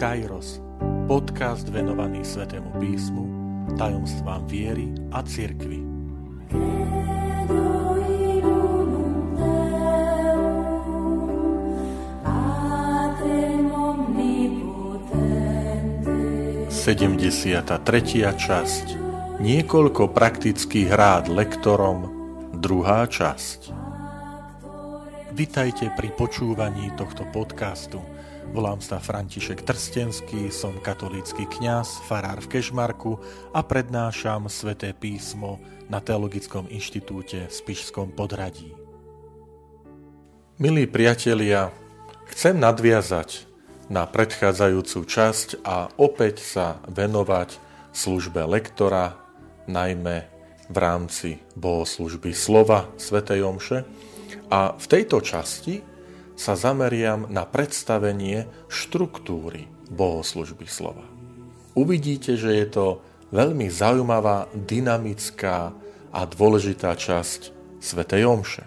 Kairos, podcast venovaný Svetému písmu, tajomstvám viery a cirkvi. Sedemdesiata tretia časť. Niekoľko praktických rád lektorom. Druhá časť. Vitajte pri počúvaní tohto podcastu – Volám sa František Trstenský, som katolícky kňaz, farár v Kešmarku a prednášam sväté písmo na Teologickom inštitúte v Spišskom podradí. Milí priatelia, chcem nadviazať na predchádzajúcu časť a opäť sa venovať službe lektora, najmä v rámci bohoslužby slova Svetej Omše. A v tejto časti sa zameriam na predstavenie štruktúry bohoslužby slova. Uvidíte, že je to veľmi zaujímavá, dynamická a dôležitá časť Svetej Omše.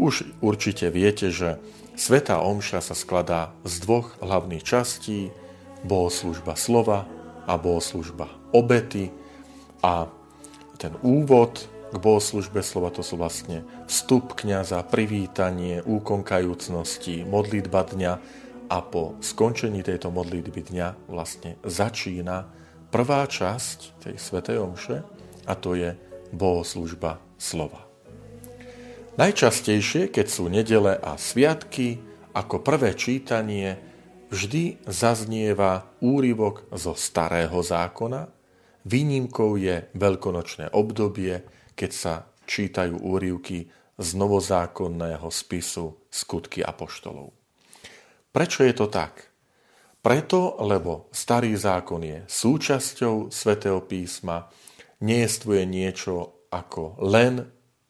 Už určite viete, že Svetá Omša sa skladá z dvoch hlavných častí, bohoslužba slova a bohoslužba obety a ten úvod k bohoslužbe slova, to sú vlastne vstup kniaza, privítanie, úkon kajúcnosti, modlitba dňa a po skončení tejto modlitby dňa vlastne začína prvá časť tej svätej omše a to je bohoslužba slova. Najčastejšie, keď sú nedele a sviatky, ako prvé čítanie vždy zaznieva úryvok zo starého zákona, výnimkou je veľkonočné obdobie, keď sa čítajú úrivky z novozákonného spisu skutky apoštolov. Prečo je to tak? Preto, lebo starý zákon je súčasťou svätého písma, nejestvuje niečo ako len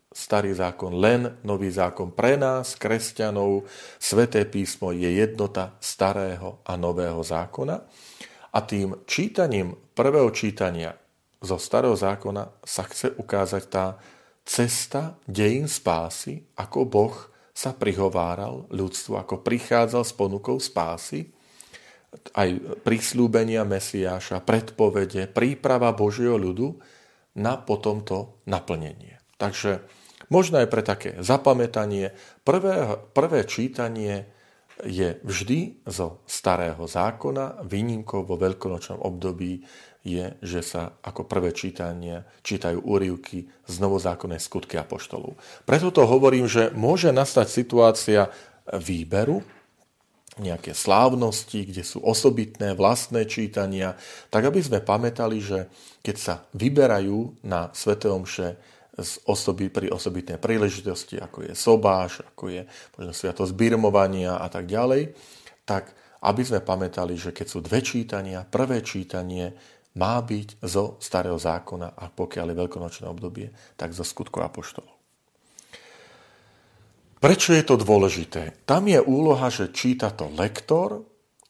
starý zákon, len nový zákon. Pre nás, kresťanov, sväté písmo je jednota starého a nového zákona a tým čítaním prvého čítania zo starého zákona sa chce ukázať tá cesta dejín spásy, ako Boh sa prihováral ľudstvu, ako prichádzal s ponukou spásy, aj prislúbenia Mesiáša, predpovede, príprava Božieho ľudu na potom to naplnenie. Takže možno aj pre také zapamätanie, prvé, prvé čítanie je vždy zo starého zákona, výnimkou vo veľkonočnom období je, že sa ako prvé čítanie čítajú úrivky z novozákonnej skutky apoštolov. Preto to hovorím, že môže nastať situácia výberu, nejaké slávnosti, kde sú osobitné vlastné čítania, tak aby sme pamätali, že keď sa vyberajú na Svete Omše z osoby, pri osobitnej príležitosti, ako je sobáš, ako je možno sviatosť birmovania a tak ďalej, tak aby sme pamätali, že keď sú dve čítania, prvé čítanie má byť zo starého zákona a pokiaľ je veľkonočné obdobie, tak zo skutkov apoštolov. Prečo je to dôležité? Tam je úloha, že číta to lektor,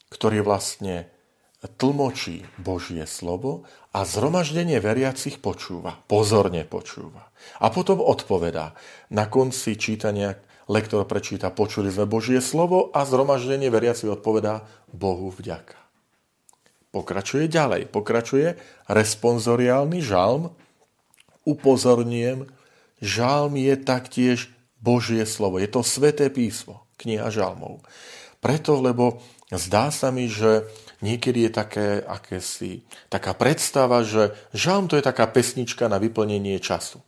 ktorý vlastne tlmočí Božie slovo a zhromaždenie veriacich počúva, pozorne počúva. A potom odpovedá. Na konci čítania lektor prečíta, počuli sme Božie slovo a zhromaždenie veriacich odpovedá Bohu vďaka. Pokračuje ďalej. Pokračuje responsoriálny žalm. Upozorňujem, žalm je taktiež Božie slovo. Je to sveté písmo, kniha žalmov. Preto, lebo zdá sa mi, že niekedy je také, akési, taká predstava, že žalm to je taká pesnička na vyplnenie času.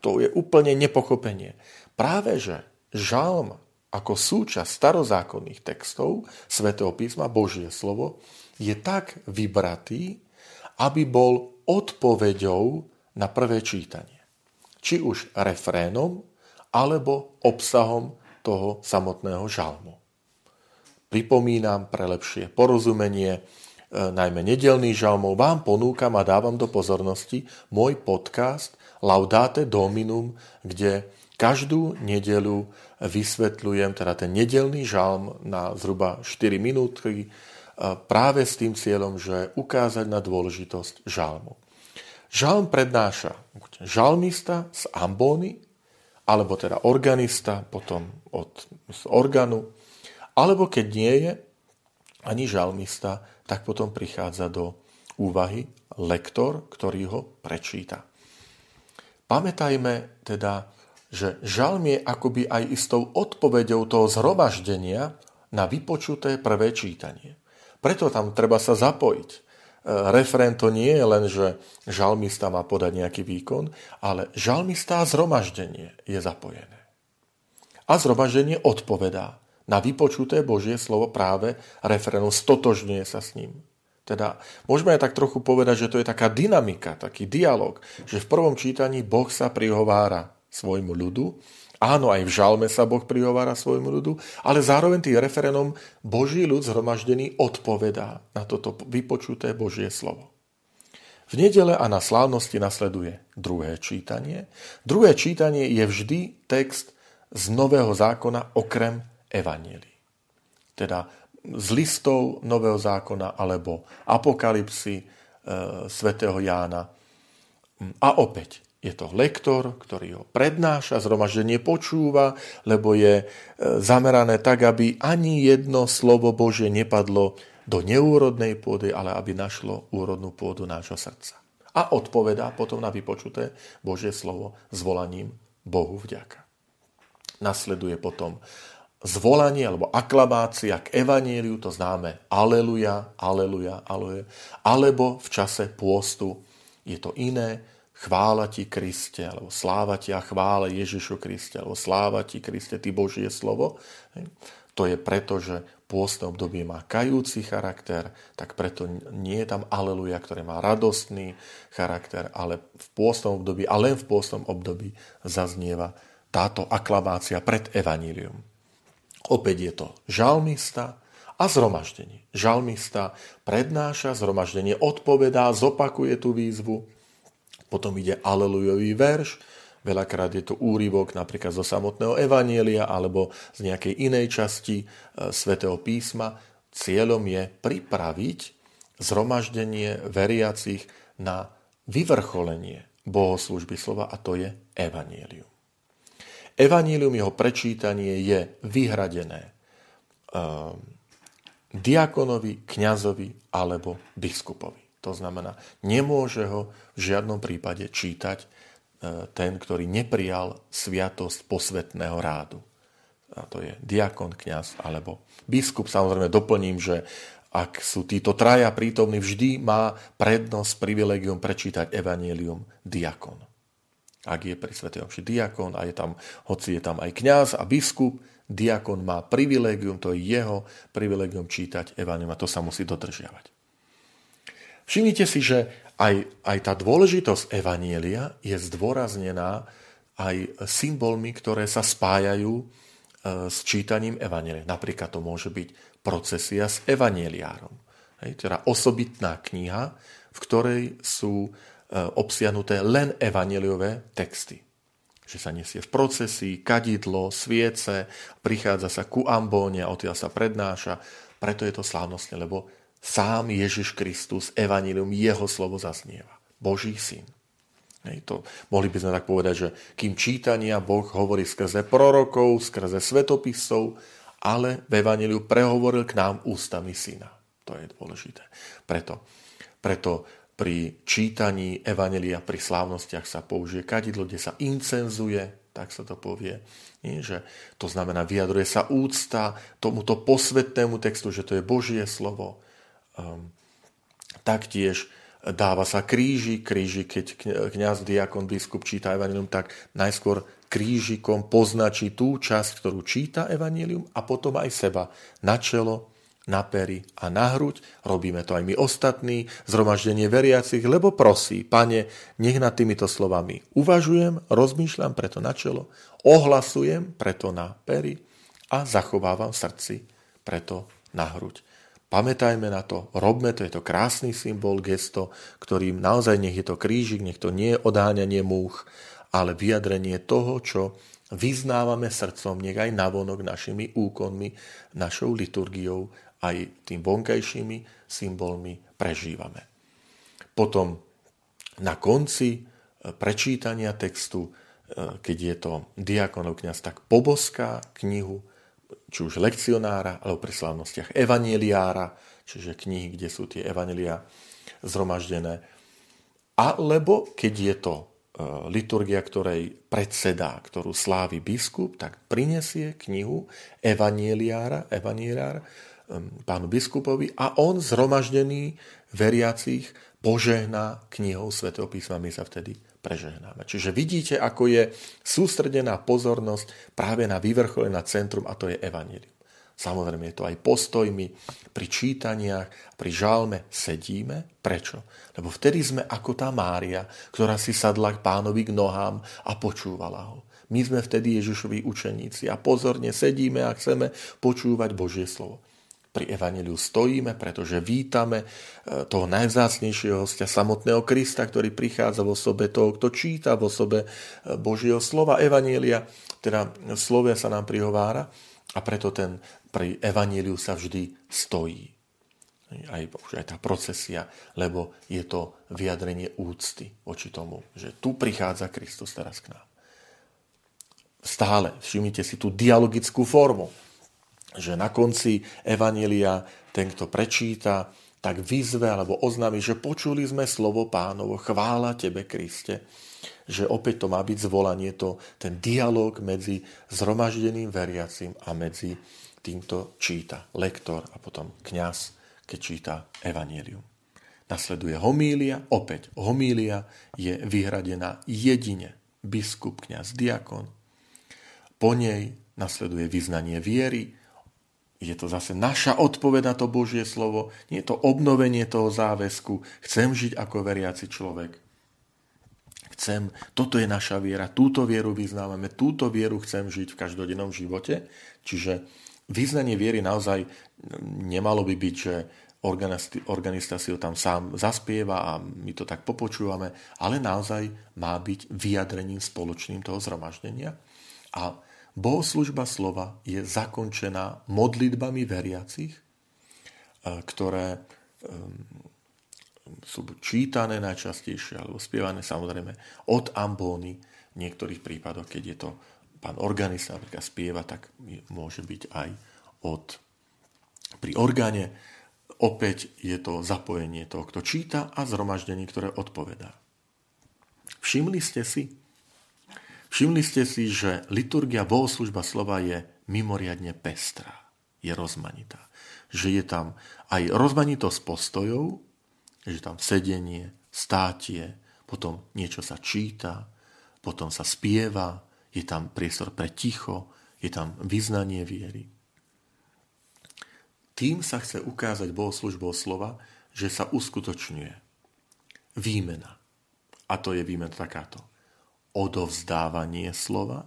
To je úplne nepochopenie. Práve, že žalm ako súčasť starozákonných textov svätého písma, Božie slovo, je tak vybratý, aby bol odpoveďou na prvé čítanie. Či už refrénom, alebo obsahom toho samotného žalmu. Pripomínam pre lepšie porozumenie, e, najmä nedelných žalmov, vám ponúkam a dávam do pozornosti môj podcast Laudate Dominum, kde každú nedelu vysvetľujem teda ten nedelný žalm na zhruba 4 minúty, práve s tým cieľom, že ukázať na dôležitosť žalmu. Žalm prednáša žalmista z ambóny, alebo teda organista potom od organu, alebo keď nie je, ani žalmista, tak potom prichádza do úvahy lektor, ktorý ho prečíta. Pamätajme teda, že žalm je akoby aj istou odpovedou toho zhromaždenia na vypočuté prvé čítanie. Preto tam treba sa zapojiť. E, refrén to nie je len, že žalmista má podať nejaký výkon, ale žalmista a zhromaždenie je zapojené. A zhromaždenie odpovedá na vypočuté Božie slovo práve refrénu, stotožňuje sa s ním. Teda môžeme aj tak trochu povedať, že to je taká dynamika, taký dialog, že v prvom čítaní Boh sa prihovára svojmu ľudu Áno, aj v žalme sa Boh prihovára svojmu ľudu, ale zároveň tým referenom Boží ľud zhromaždený odpovedá na toto vypočuté Božie slovo. V nedele a na slávnosti nasleduje druhé čítanie. Druhé čítanie je vždy text z Nového zákona okrem Evanielii. Teda z listov Nového zákona alebo apokalipsy e, svätého Jána. A opäť je to lektor, ktorý ho prednáša, zhromaždenie počúva, lebo je e, zamerané tak, aby ani jedno slovo Bože nepadlo do neúrodnej pôdy, ale aby našlo úrodnú pôdu nášho srdca. A odpovedá potom na vypočuté Božie slovo zvolaním Bohu vďaka. Nasleduje potom zvolanie alebo aklamácia k evaníliu, to známe aleluja, aleluja, aleluja, alebo v čase pôstu je to iné, chvála ti Kriste, alebo sláva ti a chvála Ježišu Kriste, alebo sláva ti Kriste, ty Božie slovo. To je preto, že pôstne obdobie má kajúci charakter, tak preto nie je tam aleluja, ktoré má radostný charakter, ale v pôstnom období, a len v pôstnom období zaznieva táto aklamácia pred evanílium. Opäť je to žalmista a zhromaždenie. Žalmista prednáša, zhromaždenie odpovedá, zopakuje tú výzvu, potom ide alelujový verš, veľakrát je to úryvok napríklad zo samotného Evanielia alebo z nejakej inej časti e, svätého písma. Cieľom je pripraviť zhromaždenie veriacich na vyvrcholenie bohoslužby slova a to je Evanielium. Evanielium, jeho prečítanie je vyhradené um, diakonovi, kňazovi alebo biskupovi. To znamená, nemôže ho v žiadnom prípade čítať e, ten, ktorý neprijal sviatosť posvetného rádu. A to je diakon, kňaz alebo biskup. Samozrejme doplním, že ak sú títo traja prítomní, vždy má prednosť privilegium prečítať evanielium diakon. Ak je pri Svetej Omši diakon a je tam, hoci je tam aj kňaz a biskup, diakon má privilegium, to je jeho privilegium čítať evanielium a to sa musí dodržiavať. Všimnite si, že aj, aj tá dôležitosť Evanielia je zdôraznená aj symbolmi, ktoré sa spájajú e, s čítaním Evanielia. Napríklad to môže byť procesia s Evanieliárom. Teda osobitná kniha, v ktorej sú e, obsiahnuté len evaneliové texty. Že sa nesie v procesii, kadidlo, sviece, prichádza sa ku ambóne a odtiaľ sa prednáša. Preto je to slávnostne, lebo sám Ježiš Kristus, evanílium, jeho slovo zaznieva. Boží syn. Hej, to, mohli by sme tak povedať, že kým čítania Boh hovorí skrze prorokov, skrze svetopisov, ale v Evangeliu prehovoril k nám ústami syna. To je dôležité. Preto, preto pri čítaní Evangelia, pri slávnostiach sa použije kadidlo, kde sa incenzuje, tak sa to povie. Nie, že to znamená, vyjadruje sa úcta tomuto posvetnému textu, že to je Božie slovo, taktiež dáva sa kríži, kríži, keď kňaz, diakon, biskup číta evanilium, tak najskôr krížikom poznačí tú časť, ktorú číta evanilium a potom aj seba na čelo, na pery a na hruď. Robíme to aj my ostatní, zhromaždenie veriacich, lebo prosí, pane, nech nad týmito slovami uvažujem, rozmýšľam preto na čelo, ohlasujem preto na pery a zachovávam v srdci preto na hruď. Pamätajme na to, robme to, je to krásny symbol, gesto, ktorým naozaj nech je to krížik, nech to nie je odáňanie múch, ale vyjadrenie toho, čo vyznávame srdcom, nech aj navonok našimi úkonmi, našou liturgiou, aj tým vonkajšími symbolmi prežívame. Potom na konci e, prečítania textu, e, keď je to diakonov kniaz, tak poboská knihu či už lekcionára, alebo pri slávnostiach evaneliára, čiže knihy, kde sú tie evanelia zhromaždené. Alebo keď je to e, liturgia, ktorej predsedá, ktorú slávi biskup, tak prinesie knihu evanieliára, evanieliár pánu biskupovi a on zhromaždený veriacich požehná knihou svätého písma. My sa vtedy prežehnáme. Čiže vidíte, ako je sústredená pozornosť práve na vyvrchole, na centrum a to je evanílium. Samozrejme je to aj postojmi pri čítaniach, pri žalme sedíme. Prečo? Lebo vtedy sme ako tá Mária, ktorá si sadla k pánovi k nohám a počúvala ho. My sme vtedy Ježišovi učeníci a pozorne sedíme a chceme počúvať Božie slovo pri Evangeliu stojíme, pretože vítame e, toho najvzácnejšieho hostia, samotného Krista, ktorý prichádza vo sobe toho, kto číta vo sobe e, Božieho slova Evanielia, teda slovia sa nám prihovára a preto ten pri Evangeliu sa vždy stojí. Aj, už aj tá procesia, lebo je to vyjadrenie úcty voči tomu, že tu prichádza Kristus teraz k nám. Stále všimnite si tú dialogickú formu že na konci Evanília ten, kto prečíta, tak vyzve alebo oznámi, že počuli sme slovo pánovo, chvála tebe, Kriste. Že opäť to má byť zvolanie, to, ten dialog medzi zhromaždeným veriacim a medzi týmto číta lektor a potom kňaz, keď číta Evangelium. Nasleduje homília, opäť homília je vyhradená jedine biskup, kňaz, diakon. Po nej nasleduje vyznanie viery, je to zase naša odpoveď na to Božie slovo, nie je to obnovenie toho záväzku. Chcem žiť ako veriaci človek. Chcem, toto je naša viera, túto vieru vyznávame, túto vieru chcem žiť v každodennom živote. Čiže vyznanie viery naozaj nemalo by byť, že organista si ho tam sám zaspieva a my to tak popočúvame, ale naozaj má byť vyjadrením spoločným toho zhromaždenia. A Bohoslužba slova je zakončená modlitbami veriacich, e, ktoré sú čítané najčastejšie alebo spievané samozrejme od ambóny. V niektorých prípadoch, keď je to pán organista napríklad spieva, tak môže byť aj od pri orgáne. Opäť je to zapojenie toho, kto číta a zhromaždenie, ktoré odpovedá. Všimli ste si, Všimli ste si, že liturgia bohoslužba slova je mimoriadne pestrá, je rozmanitá. Že je tam aj rozmanitosť postojov, že tam sedenie, státie, potom niečo sa číta, potom sa spieva, je tam priestor pre ticho, je tam vyznanie viery. Tým sa chce ukázať bohoslužbou slova, že sa uskutočňuje výmena. A to je výmena takáto odovzdávanie slova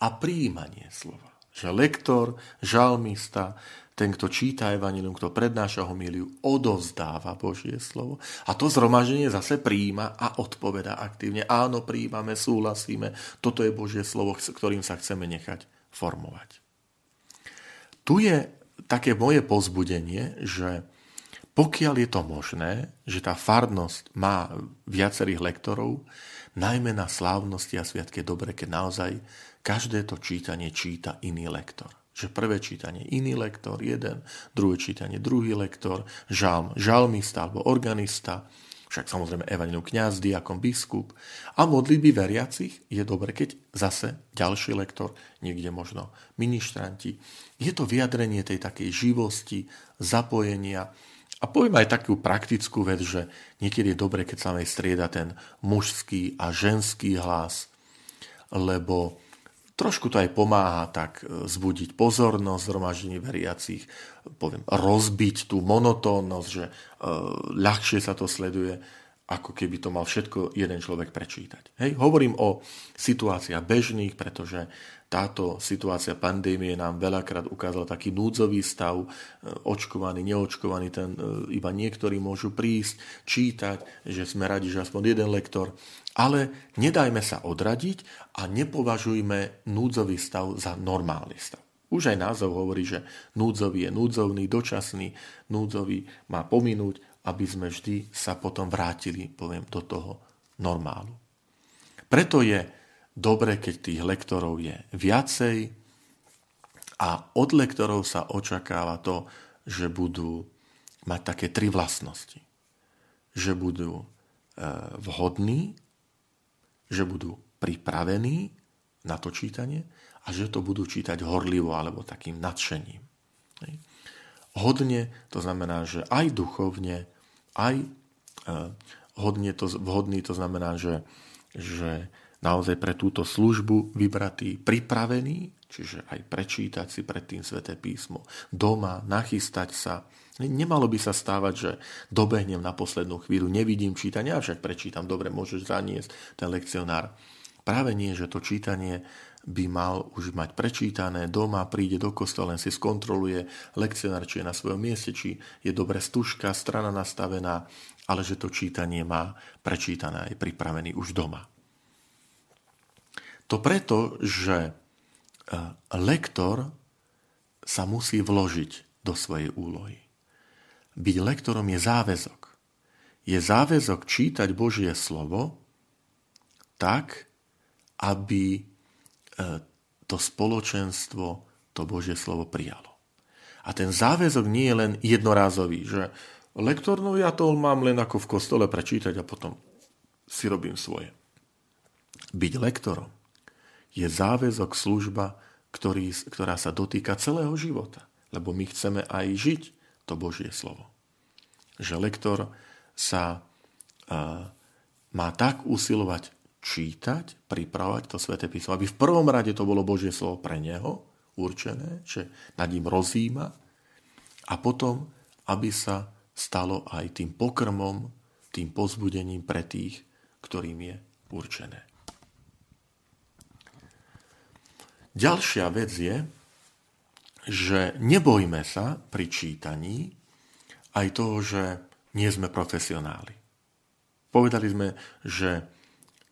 a príjmanie slova. Že lektor, žalmista, ten, kto číta evanilium, kto prednáša homíliu, odovzdáva Božie slovo. A to zhromaždenie zase príjma a odpoveda aktívne. Áno, príjmame, súhlasíme. Toto je Božie slovo, ktorým sa chceme nechať formovať. Tu je také moje pozbudenie, že pokiaľ je to možné, že tá farnosť má viacerých lektorov, Najmä na slávnosti a sviatke dobre, keď naozaj každé to čítanie číta iný lektor. Že prvé čítanie iný lektor, jeden, druhé čítanie druhý lektor, žalm, žalmista alebo organista, však samozrejme evanilium kňaz, diakon, biskup a modlitby veriacich je dobre, keď zase ďalší lektor, niekde možno ministranti. Je to vyjadrenie tej takej živosti, zapojenia, a poviem aj takú praktickú vec, že niekedy je dobre, keď sa aj strieda ten mužský a ženský hlas, lebo trošku to aj pomáha tak e, zbudiť pozornosť zhromaždení veriacich, poviem, rozbiť tú monotónnosť, že e, ľahšie sa to sleduje, ako keby to mal všetko jeden človek prečítať. Hej, hovorím o situáciách bežných, pretože táto situácia pandémie nám veľakrát ukázala taký núdzový stav, e, očkovaný, neočkovaný, ten, e, iba niektorí môžu prísť, čítať, že sme radi, že aspoň jeden lektor, ale nedajme sa odradiť a nepovažujme núdzový stav za normálny stav. Už aj názov hovorí, že núdzový je núdzovný, dočasný, núdzový má pominúť, aby sme vždy sa potom vrátili, poviem, do toho normálu. Preto je dobre, keď tých lektorov je viacej A od lektorov sa očakáva to, že budú mať také tri vlastnosti. Že budú e, vhodní, že budú pripravení na to čítanie a že to budú čítať horlivo alebo takým nadšením. Hodne to znamená, že aj duchovne, aj e, hodne to, vhodný to znamená, že, že naozaj pre túto službu vybratý, pripravený, čiže aj prečítať si predtým sväté písmo, doma, nachystať sa. Nemalo by sa stávať, že dobehnem na poslednú chvíľu, nevidím čítanie, avšak prečítam, dobre, môžeš zaniesť ten lekcionár. Práve nie, že to čítanie by mal už mať prečítané, doma príde do kostola, len si skontroluje lekcionár, či je na svojom mieste, či je dobre stužka, strana nastavená, ale že to čítanie má prečítané aj pripravený už doma. To preto, že e, lektor sa musí vložiť do svojej úlohy. Byť lektorom je záväzok. Je záväzok čítať Božie slovo tak, aby to spoločenstvo to Božie slovo prijalo. A ten záväzok nie je len jednorázový, že lektor, no ja to mám len ako v kostole prečítať a potom si robím svoje. Byť lektorom je záväzok služba, ktorý, ktorá sa dotýka celého života. Lebo my chceme aj žiť to Božie slovo. Že lektor sa uh, má tak usilovať čítať, pripravovať to sväté písmo. Aby v prvom rade to bolo Božie slovo pre neho, určené, že nad ním rozíma a potom, aby sa stalo aj tým pokrmom, tým pozbudením pre tých, ktorým je určené. Ďalšia vec je, že nebojme sa pri čítaní aj toho, že nie sme profesionáli. Povedali sme, že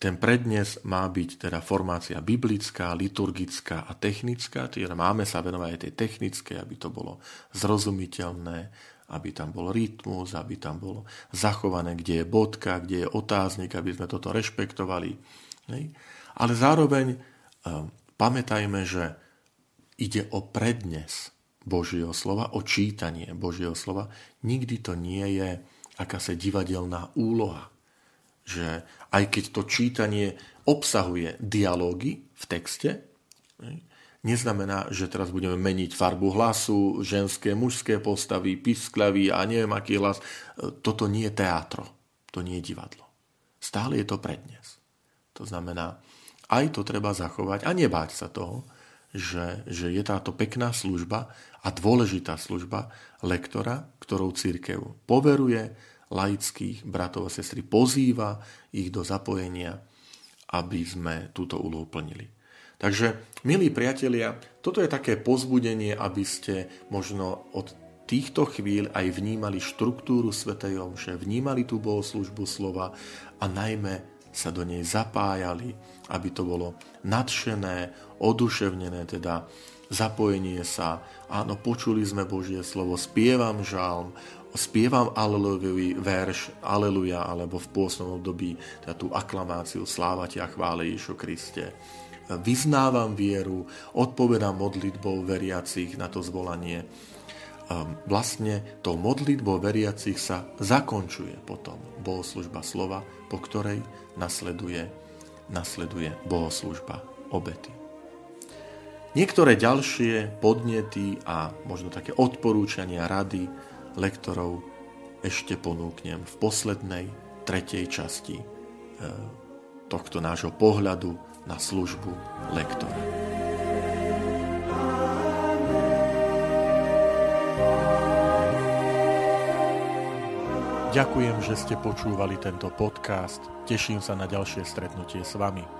ten prednes má byť teda formácia biblická, liturgická a technická, teda máme sa venovať aj tej technickej, aby to bolo zrozumiteľné, aby tam bol rytmus, aby tam bolo zachované, kde je bodka, kde je otáznik, aby sme toto rešpektovali. Ale zároveň ehm, pamätajme, že ide o prednes Božieho slova, o čítanie Božieho slova. Nikdy to nie je akási divadelná úloha že aj keď to čítanie obsahuje dialógy v texte, neznamená, že teraz budeme meniť farbu hlasu, ženské, mužské postavy, pisklavý a neviem aký hlas. Toto nie je teátro, to nie je divadlo. Stále je to prednes. To znamená, aj to treba zachovať a nebáť sa toho, že, že je táto pekná služba a dôležitá služba lektora, ktorou církev poveruje, laických bratov a sestry, pozýva ich do zapojenia, aby sme túto úlohu plnili. Takže, milí priatelia, toto je také pozbudenie, aby ste možno od týchto chvíľ aj vnímali štruktúru Svetej Omše, vnímali tú bohoslužbu slova a najmä sa do nej zapájali, aby to bolo nadšené, oduševnené, teda zapojenie sa. Áno, počuli sme Božie slovo, spievam žalm, spievam alelujový verš Aleluja, alebo v pôsnom období teda tú aklamáciu Sláva ťa chvále Ježišu Kriste. Vyznávam vieru, odpovedám modlitbou veriacich na to zvolanie. Vlastne tou modlitbou veriacich sa zakončuje potom bohoslužba slova, po ktorej nasleduje, nasleduje bohoslužba obety. Niektoré ďalšie podnety a možno také odporúčania, rady lektorov ešte ponúknem v poslednej, tretej časti e, tohto nášho pohľadu na službu lektora. Ďakujem, že ste počúvali tento podcast. Teším sa na ďalšie stretnutie s vami.